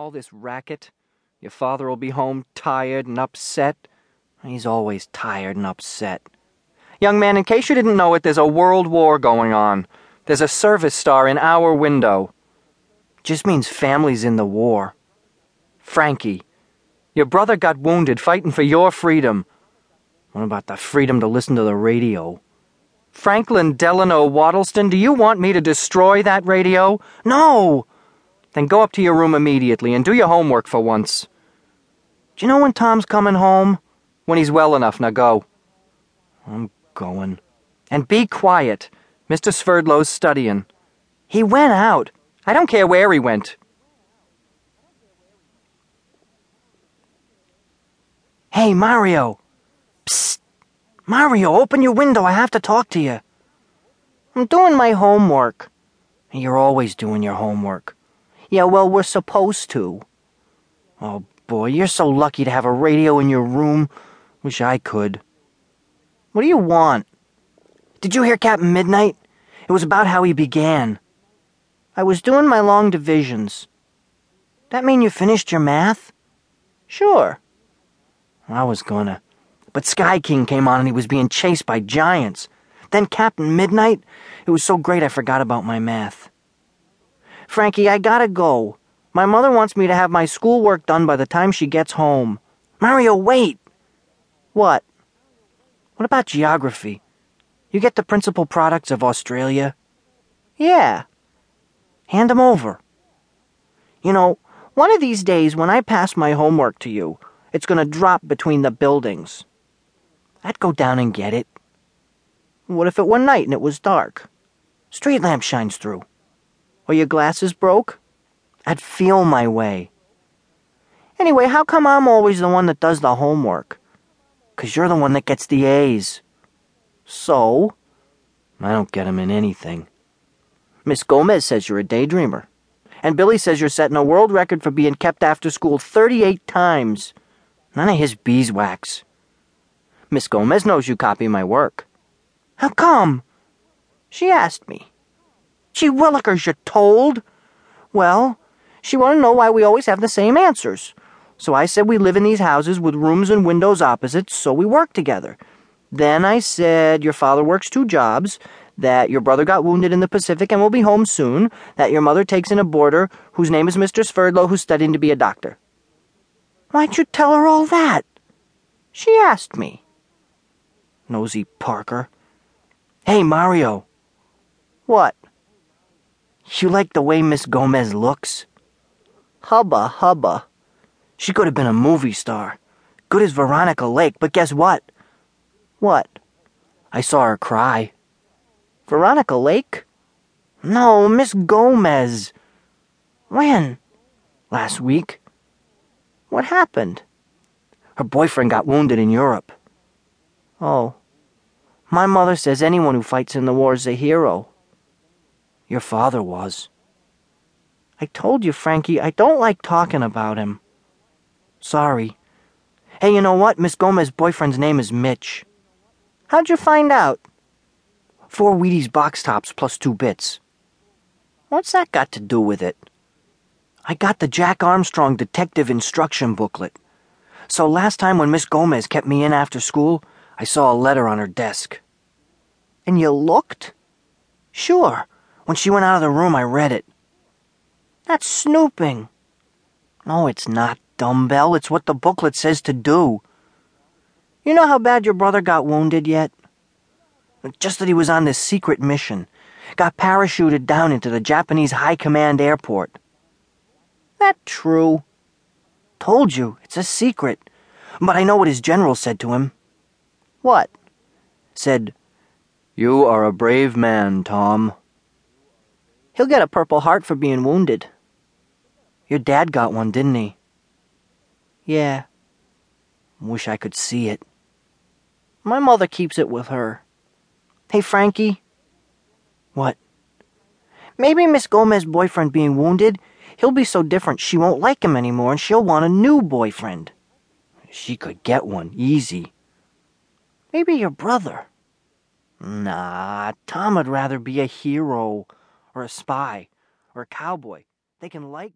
All this racket. Your father will be home tired and upset. He's always tired and upset. Young man, in case you didn't know it, there's a world war going on. There's a service star in our window. Just means family's in the war. Frankie, your brother got wounded fighting for your freedom. What about the freedom to listen to the radio? Franklin Delano Wattleston, do you want me to destroy that radio? No! Then go up to your room immediately and do your homework for once. Do you know when Tom's coming home? When he's well enough, now go. I'm going. And be quiet. Mr. Swerdlow's studying. He went out. I don't care where he went. Hey, Mario. Psst. Mario, open your window. I have to talk to you. I'm doing my homework. You're always doing your homework. Yeah, well, we're supposed to. Oh, boy, you're so lucky to have a radio in your room. Wish I could. What do you want? Did you hear Captain Midnight? It was about how he began. I was doing my long divisions. That mean you finished your math? Sure. I was gonna. But Sky King came on and he was being chased by giants. Then Captain Midnight. It was so great I forgot about my math. Frankie, I gotta go. My mother wants me to have my schoolwork done by the time she gets home. Mario, wait! What? What about geography? You get the principal products of Australia? Yeah. Hand 'em over. You know, one of these days when I pass my homework to you, it's gonna drop between the buildings. I'd go down and get it. What if it were night and it was dark? Street lamp shines through. Or your glasses broke? I'd feel my way. Anyway, how come I'm always the one that does the homework? 'Cause you're the one that gets the A's. So? I don't get 'em in anything. Miss Gomez says you're a daydreamer. And Billy says you're setting a world record for being kept after school 38 times. None of his beeswax. Miss Gomez knows you copy my work. How come? She asked me. Gee willikers, you're told? Well, she wanted to know why we always have the same answers. So I said we live in these houses with rooms and windows opposite, so we work together. Then I said your father works two jobs, that your brother got wounded in the Pacific and will be home soon, that your mother takes in a boarder whose name is Mr. Swerdlow who's studying to be a doctor. Why'd you tell her all that? She asked me. Nosy Parker. Hey, Mario. What? You like the way Miss Gomez looks? Hubba hubba. She could have been a movie star. Good as Veronica Lake, but guess what? What? I saw her cry. Veronica Lake? No, Miss Gomez. When? Last week. What happened? Her boyfriend got wounded in Europe. Oh. My mother says anyone who fights in the war is a hero. Your father was. I told you, Frankie, I don't like talking about him. Sorry. Hey, you know what? Miss Gomez's boyfriend's name is Mitch. How'd you find out? Four Wheaties box tops plus two bits. What's that got to do with it? I got the Jack Armstrong detective instruction booklet. So last time when Miss Gomez kept me in after school, I saw a letter on her desk. And you looked? Sure. When she went out of the room, I read it. That's snooping. No, it's not, dumbbell. It's what the booklet says to do. You know how bad your brother got wounded yet? Just that he was on this secret mission. Got parachuted down into the Japanese High Command airport. That true? Told you, it's a secret. But I know what his general said to him. What? Said, You are a brave man, Tom. He'll get a Purple Heart for being wounded. Your dad got one, didn't he? Yeah. Wish I could see it. My mother keeps it with her. Hey, Frankie. What? Maybe Miss Gomez's boyfriend being wounded, he'll be so different she won't like him anymore and she'll want a new boyfriend. She could get one easy. Maybe your brother. Nah, Tom would rather be a hero or a spy or a cowboy. They can like